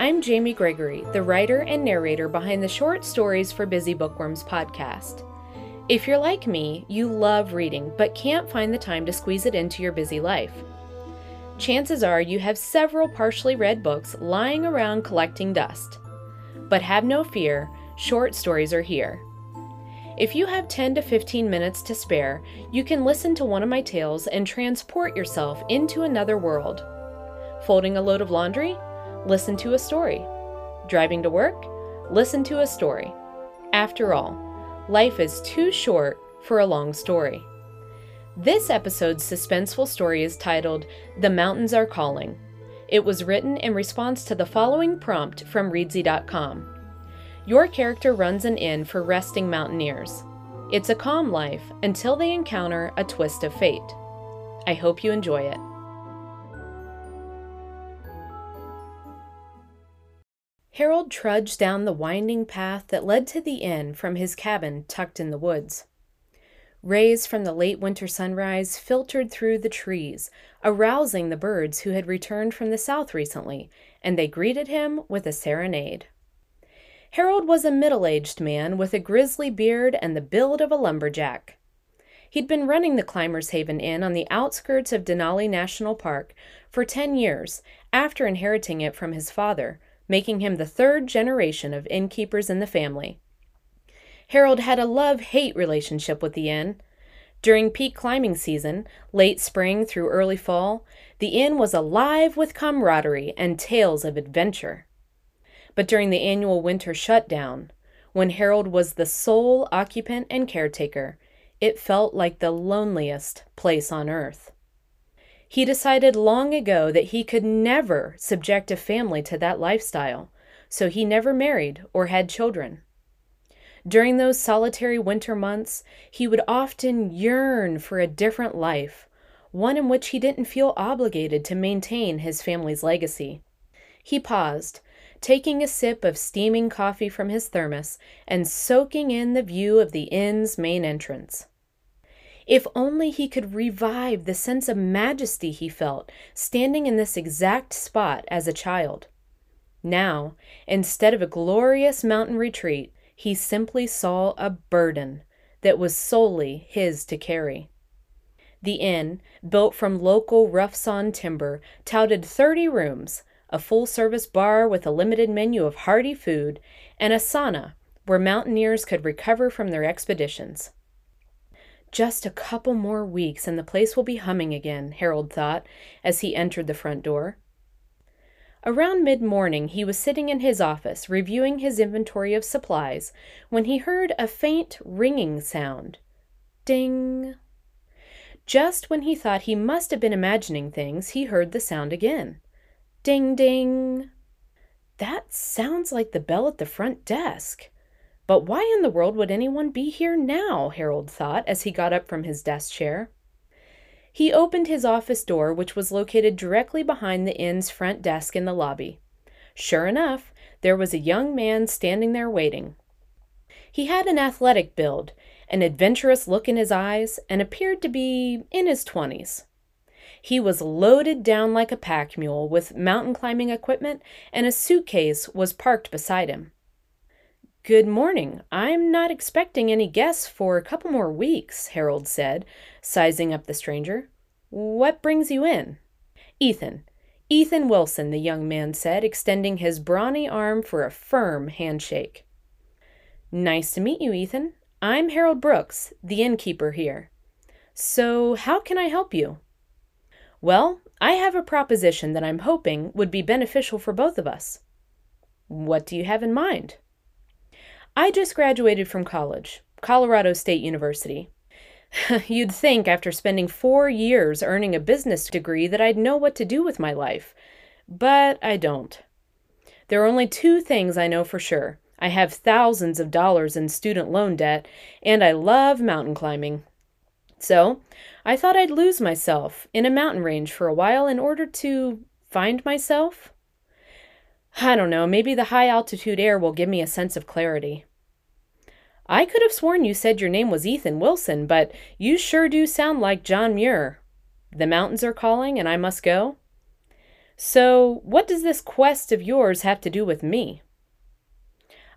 I'm Jamie Gregory, the writer and narrator behind the Short Stories for Busy Bookworms podcast. If you're like me, you love reading but can't find the time to squeeze it into your busy life. Chances are you have several partially read books lying around collecting dust. But have no fear, short stories are here. If you have 10 to 15 minutes to spare, you can listen to one of my tales and transport yourself into another world. Folding a load of laundry? Listen to a story. Driving to work? Listen to a story. After all, life is too short for a long story. This episode's suspenseful story is titled The Mountains Are Calling. It was written in response to the following prompt from Reedsy.com. Your character runs an inn for resting mountaineers. It's a calm life until they encounter a twist of fate. I hope you enjoy it. Harold trudged down the winding path that led to the inn from his cabin tucked in the woods. Rays from the late winter sunrise filtered through the trees, arousing the birds who had returned from the south recently, and they greeted him with a serenade. Harold was a middle aged man with a grizzly beard and the build of a lumberjack. He'd been running the Climbers Haven Inn on the outskirts of Denali National Park for 10 years after inheriting it from his father, making him the third generation of innkeepers in the family. Harold had a love hate relationship with the inn. During peak climbing season, late spring through early fall, the inn was alive with camaraderie and tales of adventure. But during the annual winter shutdown, when Harold was the sole occupant and caretaker, it felt like the loneliest place on earth. He decided long ago that he could never subject a family to that lifestyle, so he never married or had children. During those solitary winter months, he would often yearn for a different life, one in which he didn't feel obligated to maintain his family's legacy. He paused, taking a sip of steaming coffee from his thermos and soaking in the view of the inn's main entrance. If only he could revive the sense of majesty he felt standing in this exact spot as a child. Now, instead of a glorious mountain retreat, he simply saw a burden that was solely his to carry. The inn, built from local rough sawn timber, touted 30 rooms, a full service bar with a limited menu of hearty food, and a sauna where mountaineers could recover from their expeditions. Just a couple more weeks and the place will be humming again, Harold thought as he entered the front door. Around mid morning, he was sitting in his office reviewing his inventory of supplies when he heard a faint ringing sound. Ding! Just when he thought he must have been imagining things, he heard the sound again. Ding ding! That sounds like the bell at the front desk. But why in the world would anyone be here now? Harold thought as he got up from his desk chair. He opened his office door, which was located directly behind the inn's front desk in the lobby. Sure enough, there was a young man standing there waiting. He had an athletic build, an adventurous look in his eyes, and appeared to be in his twenties. He was loaded down like a pack mule with mountain climbing equipment, and a suitcase was parked beside him. Good morning. I'm not expecting any guests for a couple more weeks, Harold said, sizing up the stranger. What brings you in? Ethan. Ethan Wilson, the young man said, extending his brawny arm for a firm handshake. Nice to meet you, Ethan. I'm Harold Brooks, the innkeeper here. So, how can I help you? Well, I have a proposition that I'm hoping would be beneficial for both of us. What do you have in mind? I just graduated from college, Colorado State University. You'd think after spending four years earning a business degree that I'd know what to do with my life, but I don't. There are only two things I know for sure. I have thousands of dollars in student loan debt, and I love mountain climbing. So, I thought I'd lose myself in a mountain range for a while in order to find myself. I don't know, maybe the high altitude air will give me a sense of clarity. I could have sworn you said your name was Ethan Wilson, but you sure do sound like John Muir. The mountains are calling and I must go? So, what does this quest of yours have to do with me?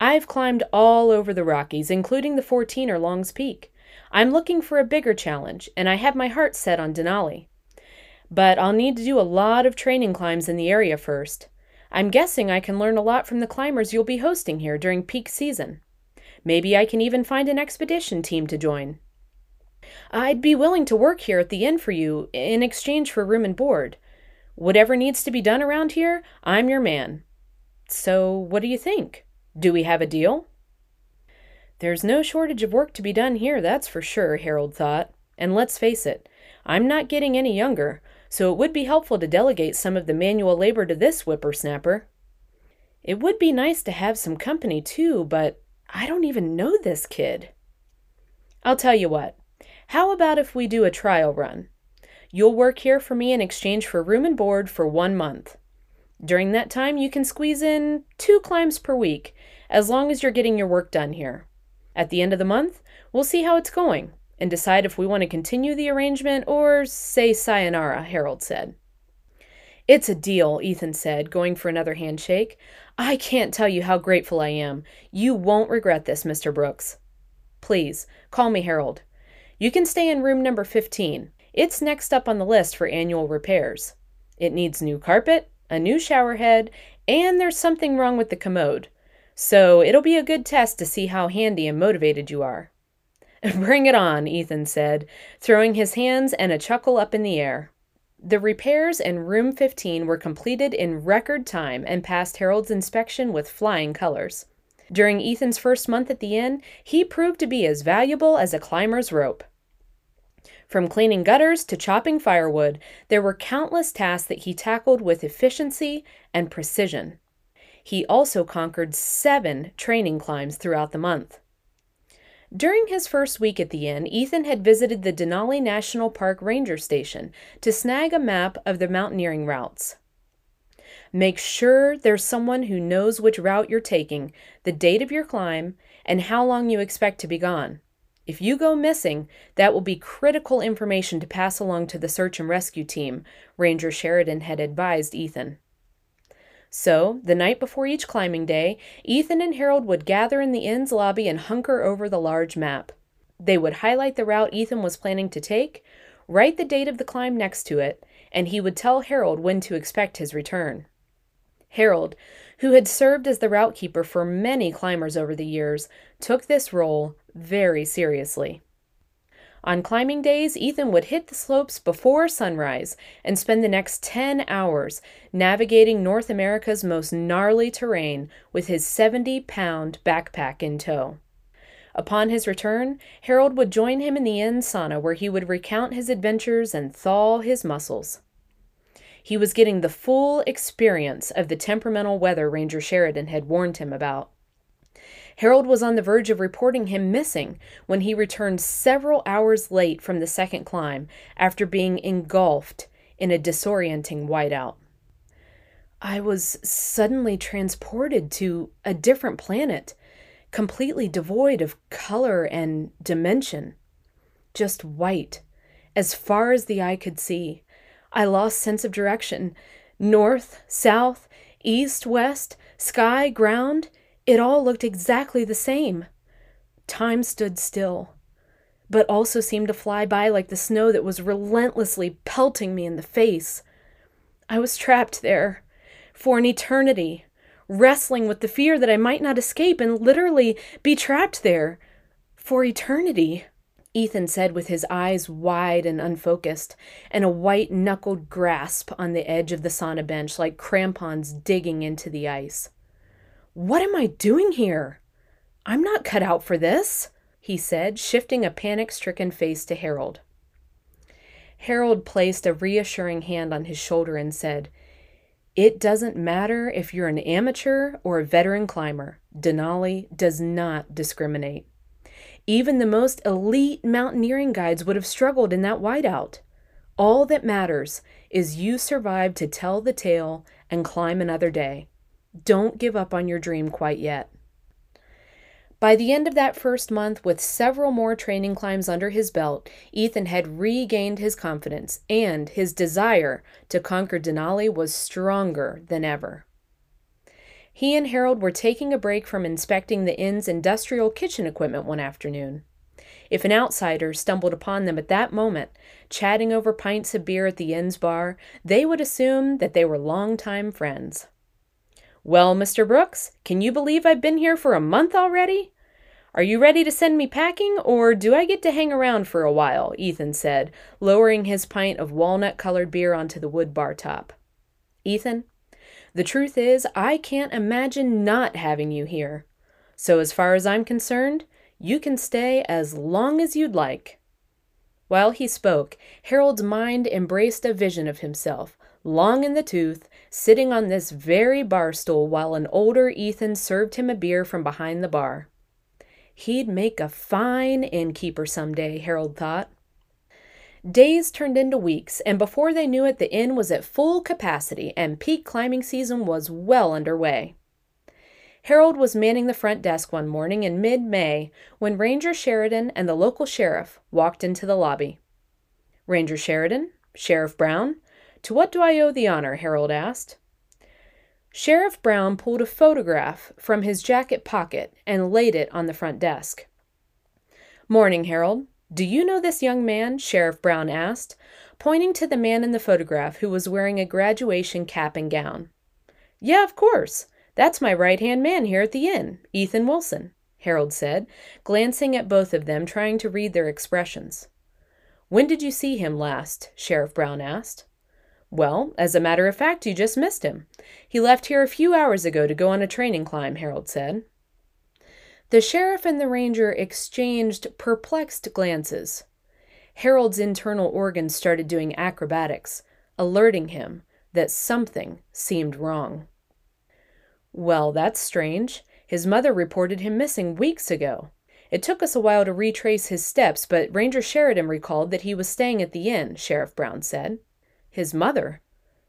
I've climbed all over the Rockies, including the 14er Long's Peak. I'm looking for a bigger challenge, and I have my heart set on Denali. But I'll need to do a lot of training climbs in the area first. I'm guessing I can learn a lot from the climbers you'll be hosting here during peak season. Maybe I can even find an expedition team to join. I'd be willing to work here at the inn for you in exchange for room and board. Whatever needs to be done around here, I'm your man. So, what do you think? Do we have a deal? There's no shortage of work to be done here, that's for sure, Harold thought. And let's face it, I'm not getting any younger, so it would be helpful to delegate some of the manual labor to this whippersnapper. It would be nice to have some company too, but I don't even know this kid. I'll tell you what. How about if we do a trial run? You'll work here for me in exchange for room and board for one month. During that time, you can squeeze in two climbs per week, as long as you're getting your work done here. At the end of the month, we'll see how it's going and decide if we want to continue the arrangement or say sayonara, Harold said. It's a deal, Ethan said, going for another handshake. I can't tell you how grateful I am. You won't regret this, Mr. Brooks. Please, call me Harold. You can stay in room number 15. It's next up on the list for annual repairs. It needs new carpet, a new shower head, and there's something wrong with the commode. So it'll be a good test to see how handy and motivated you are. Bring it on, Ethan said, throwing his hands and a chuckle up in the air. The repairs in room 15 were completed in record time and passed Harold's inspection with flying colors. During Ethan's first month at the inn, he proved to be as valuable as a climber's rope. From cleaning gutters to chopping firewood, there were countless tasks that he tackled with efficiency and precision. He also conquered seven training climbs throughout the month. During his first week at the inn, Ethan had visited the Denali National Park Ranger Station to snag a map of the mountaineering routes. Make sure there's someone who knows which route you're taking, the date of your climb, and how long you expect to be gone. If you go missing, that will be critical information to pass along to the search and rescue team, Ranger Sheridan had advised Ethan. So, the night before each climbing day, Ethan and Harold would gather in the inn's lobby and hunker over the large map. They would highlight the route Ethan was planning to take, write the date of the climb next to it, and he would tell Harold when to expect his return. Harold, who had served as the route keeper for many climbers over the years, took this role very seriously. On climbing days, Ethan would hit the slopes before sunrise and spend the next 10 hours navigating North America's most gnarly terrain with his 70 pound backpack in tow. Upon his return, Harold would join him in the inn sauna where he would recount his adventures and thaw his muscles. He was getting the full experience of the temperamental weather Ranger Sheridan had warned him about. Harold was on the verge of reporting him missing when he returned several hours late from the second climb after being engulfed in a disorienting whiteout. I was suddenly transported to a different planet, completely devoid of color and dimension. Just white, as far as the eye could see. I lost sense of direction. North, south, east, west, sky, ground, it all looked exactly the same. Time stood still, but also seemed to fly by like the snow that was relentlessly pelting me in the face. I was trapped there for an eternity, wrestling with the fear that I might not escape and literally be trapped there for eternity. Ethan said with his eyes wide and unfocused, and a white knuckled grasp on the edge of the sauna bench like crampons digging into the ice. What am I doing here? I'm not cut out for this, he said, shifting a panic stricken face to Harold. Harold placed a reassuring hand on his shoulder and said, It doesn't matter if you're an amateur or a veteran climber, Denali does not discriminate. Even the most elite mountaineering guides would have struggled in that whiteout. All that matters is you survive to tell the tale and climb another day. Don't give up on your dream quite yet. By the end of that first month, with several more training climbs under his belt, Ethan had regained his confidence, and his desire to conquer Denali was stronger than ever. He and Harold were taking a break from inspecting the inn's industrial kitchen equipment one afternoon. If an outsider stumbled upon them at that moment, chatting over pints of beer at the inn's bar, they would assume that they were longtime friends. Well, Mr. Brooks, can you believe I've been here for a month already? Are you ready to send me packing, or do I get to hang around for a while? Ethan said, lowering his pint of walnut colored beer onto the wood bar top. Ethan, the truth is, I can't imagine not having you here. So, as far as I'm concerned, you can stay as long as you'd like. While he spoke, Harold's mind embraced a vision of himself, long in the tooth, sitting on this very bar stool while an older Ethan served him a beer from behind the bar. He'd make a fine innkeeper some day, Harold thought. Days turned into weeks, and before they knew it, the inn was at full capacity and peak climbing season was well underway. Harold was manning the front desk one morning in mid May when Ranger Sheridan and the local sheriff walked into the lobby. Ranger Sheridan? Sheriff Brown? To what do I owe the honor? Harold asked. Sheriff Brown pulled a photograph from his jacket pocket and laid it on the front desk. Morning, Harold. Do you know this young man? Sheriff Brown asked, pointing to the man in the photograph who was wearing a graduation cap and gown. Yeah, of course. That's my right hand man here at the inn, Ethan Wilson, Harold said, glancing at both of them, trying to read their expressions. When did you see him last? Sheriff Brown asked. Well, as a matter of fact, you just missed him. He left here a few hours ago to go on a training climb, Harold said. The sheriff and the ranger exchanged perplexed glances. Harold's internal organs started doing acrobatics, alerting him that something seemed wrong. Well, that's strange. His mother reported him missing weeks ago. It took us a while to retrace his steps, but Ranger Sheridan recalled that he was staying at the inn, Sheriff Brown said. His mother?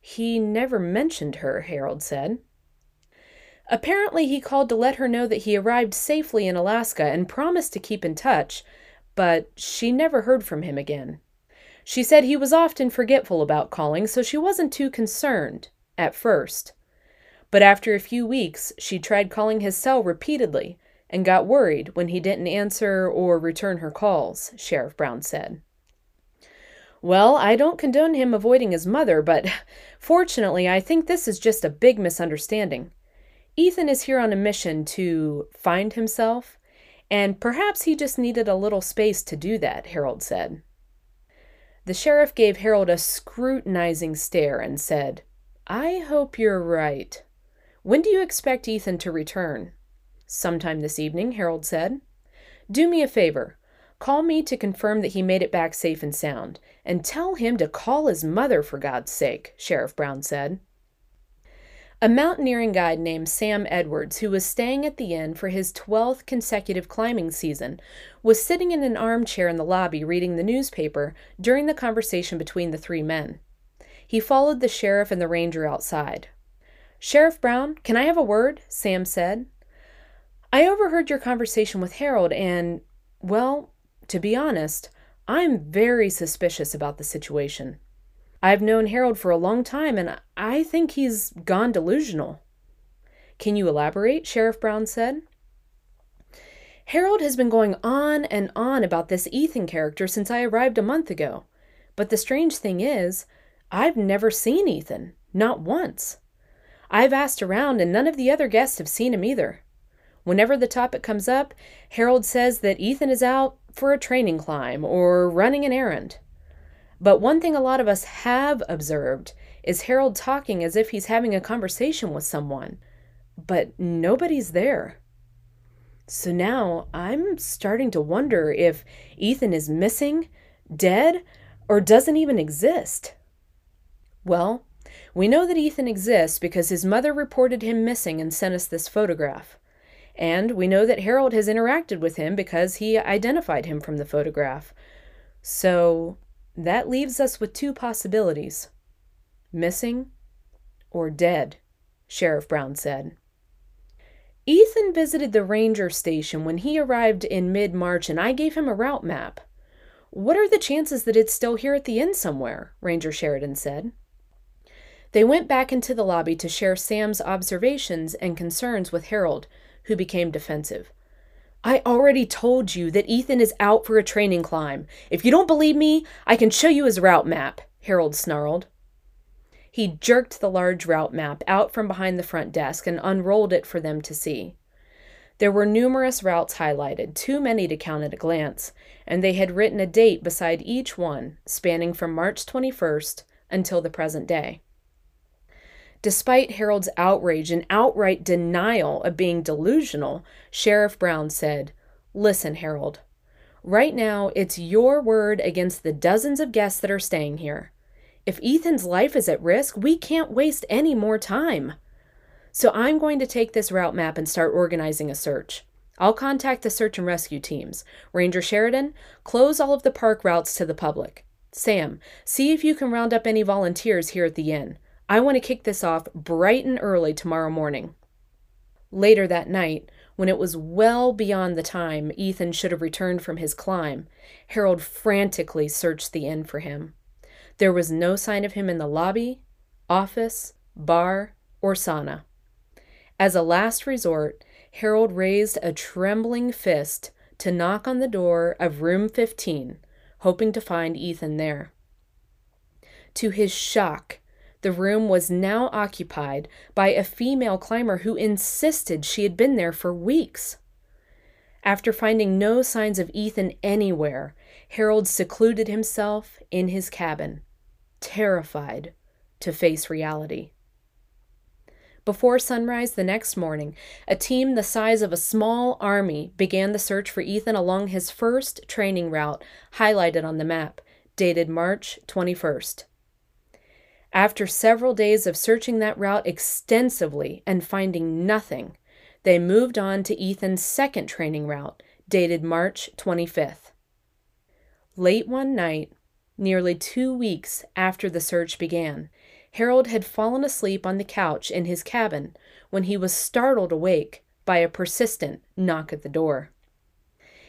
He never mentioned her, Harold said. Apparently, he called to let her know that he arrived safely in Alaska and promised to keep in touch, but she never heard from him again. She said he was often forgetful about calling, so she wasn't too concerned at first. But after a few weeks, she tried calling his cell repeatedly and got worried when he didn't answer or return her calls, Sheriff Brown said. Well, I don't condone him avoiding his mother, but fortunately, I think this is just a big misunderstanding. Ethan is here on a mission to find himself, and perhaps he just needed a little space to do that, Harold said. The sheriff gave Harold a scrutinizing stare and said, I hope you're right. When do you expect Ethan to return? Sometime this evening, Harold said. Do me a favor. Call me to confirm that he made it back safe and sound, and tell him to call his mother for God's sake, Sheriff Brown said. A mountaineering guide named Sam Edwards, who was staying at the inn for his 12th consecutive climbing season, was sitting in an armchair in the lobby reading the newspaper during the conversation between the three men. He followed the sheriff and the ranger outside. Sheriff Brown, can I have a word? Sam said. I overheard your conversation with Harold, and, well, to be honest, I'm very suspicious about the situation. I've known Harold for a long time, and I think he's gone delusional. Can you elaborate? Sheriff Brown said. Harold has been going on and on about this Ethan character since I arrived a month ago. But the strange thing is, I've never seen Ethan, not once. I've asked around, and none of the other guests have seen him either. Whenever the topic comes up, Harold says that Ethan is out for a training climb or running an errand. But one thing a lot of us have observed is Harold talking as if he's having a conversation with someone, but nobody's there. So now I'm starting to wonder if Ethan is missing, dead, or doesn't even exist. Well, we know that Ethan exists because his mother reported him missing and sent us this photograph. And we know that Harold has interacted with him because he identified him from the photograph. So that leaves us with two possibilities missing or dead, Sheriff Brown said. Ethan visited the ranger station when he arrived in mid March, and I gave him a route map. What are the chances that it's still here at the inn somewhere? Ranger Sheridan said. They went back into the lobby to share Sam's observations and concerns with Harold, who became defensive. I already told you that Ethan is out for a training climb. If you don't believe me, I can show you his route map, Harold snarled. He jerked the large route map out from behind the front desk and unrolled it for them to see. There were numerous routes highlighted, too many to count at a glance, and they had written a date beside each one, spanning from March 21st until the present day. Despite Harold's outrage and outright denial of being delusional, Sheriff Brown said, Listen, Harold, right now it's your word against the dozens of guests that are staying here. If Ethan's life is at risk, we can't waste any more time. So I'm going to take this route map and start organizing a search. I'll contact the search and rescue teams. Ranger Sheridan, close all of the park routes to the public. Sam, see if you can round up any volunteers here at the inn. I want to kick this off bright and early tomorrow morning. Later that night, when it was well beyond the time Ethan should have returned from his climb, Harold frantically searched the inn for him. There was no sign of him in the lobby, office, bar, or sauna. As a last resort, Harold raised a trembling fist to knock on the door of room 15, hoping to find Ethan there. To his shock, the room was now occupied by a female climber who insisted she had been there for weeks. After finding no signs of Ethan anywhere, Harold secluded himself in his cabin, terrified to face reality. Before sunrise the next morning, a team the size of a small army began the search for Ethan along his first training route, highlighted on the map, dated March 21st. After several days of searching that route extensively and finding nothing, they moved on to Ethan's second training route, dated March 25th. Late one night, nearly two weeks after the search began, Harold had fallen asleep on the couch in his cabin when he was startled awake by a persistent knock at the door.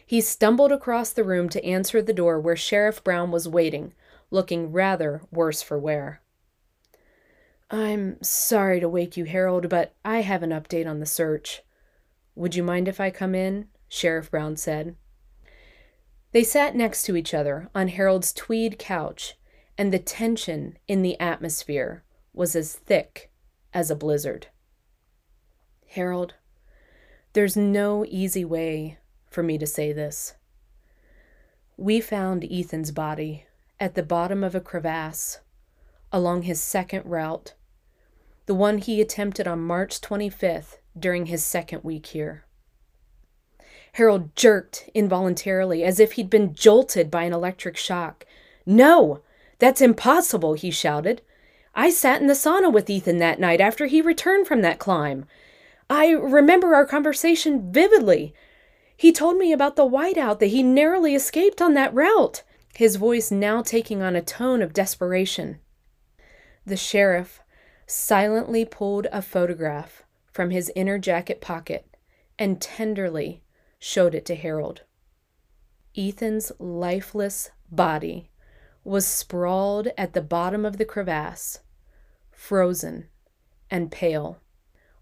He stumbled across the room to answer the door where Sheriff Brown was waiting, looking rather worse for wear. I'm sorry to wake you, Harold, but I have an update on the search. Would you mind if I come in? Sheriff Brown said. They sat next to each other on Harold's tweed couch and the tension in the atmosphere was as thick as a blizzard. Harold, there's no easy way for me to say this. We found Ethan's body at the bottom of a crevasse along his second route, the one he attempted on March 25th during his second week here. Harold jerked involuntarily as if he'd been jolted by an electric shock. No! That's impossible, he shouted. I sat in the sauna with Ethan that night after he returned from that climb. I remember our conversation vividly. He told me about the whiteout that he narrowly escaped on that route, his voice now taking on a tone of desperation. The sheriff silently pulled a photograph from his inner jacket pocket and tenderly showed it to Harold. Ethan's lifeless body was sprawled at the bottom of the crevasse, frozen and pale,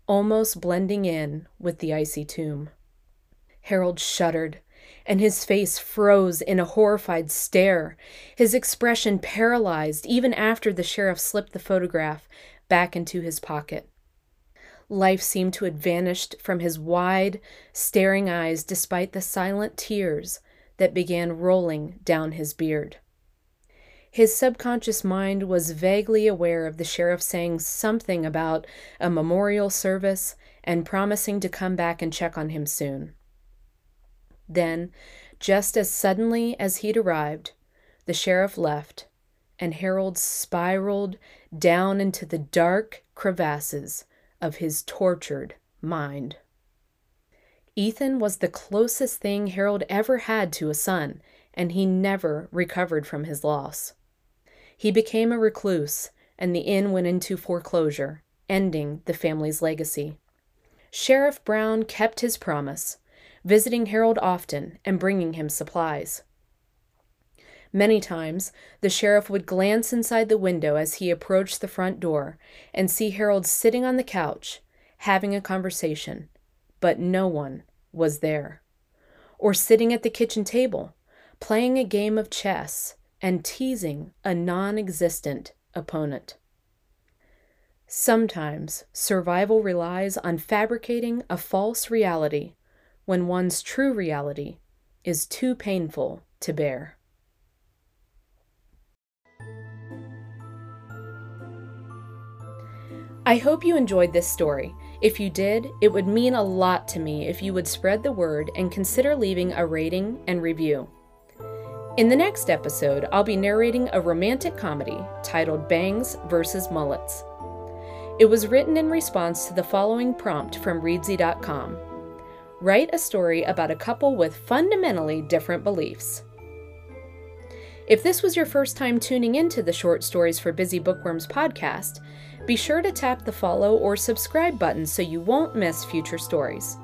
almost blending in with the icy tomb. Harold shuddered, and his face froze in a horrified stare, his expression paralyzed even after the sheriff slipped the photograph back into his pocket. Life seemed to have vanished from his wide, staring eyes despite the silent tears that began rolling down his beard. His subconscious mind was vaguely aware of the sheriff saying something about a memorial service and promising to come back and check on him soon. Then, just as suddenly as he'd arrived, the sheriff left, and Harold spiraled down into the dark crevasses of his tortured mind. Ethan was the closest thing Harold ever had to a son, and he never recovered from his loss. He became a recluse, and the inn went into foreclosure, ending the family's legacy. Sheriff Brown kept his promise, visiting Harold often and bringing him supplies. Many times, the sheriff would glance inside the window as he approached the front door and see Harold sitting on the couch, having a conversation, but no one was there. Or sitting at the kitchen table, playing a game of chess and teasing a non existent opponent. Sometimes survival relies on fabricating a false reality when one's true reality is too painful to bear. I hope you enjoyed this story. If you did, it would mean a lot to me if you would spread the word and consider leaving a rating and review. In the next episode, I'll be narrating a romantic comedy titled Bangs vs. Mullets. It was written in response to the following prompt from Reedsy.com Write a story about a couple with fundamentally different beliefs. If this was your first time tuning into the Short Stories for Busy Bookworms podcast, be sure to tap the follow or subscribe button so you won't miss future stories.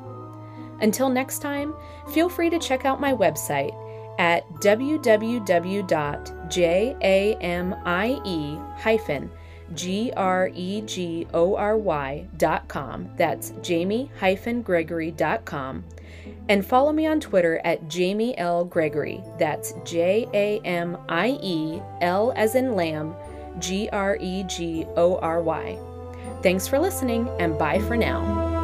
Until next time, feel free to check out my website at www.jamie-gregory.com. That's jamie-gregory.com. And follow me on Twitter at Jamie L. Gregory. That's J A M I E L as in lamb G R E G O R Y. Thanks for listening, and bye for now.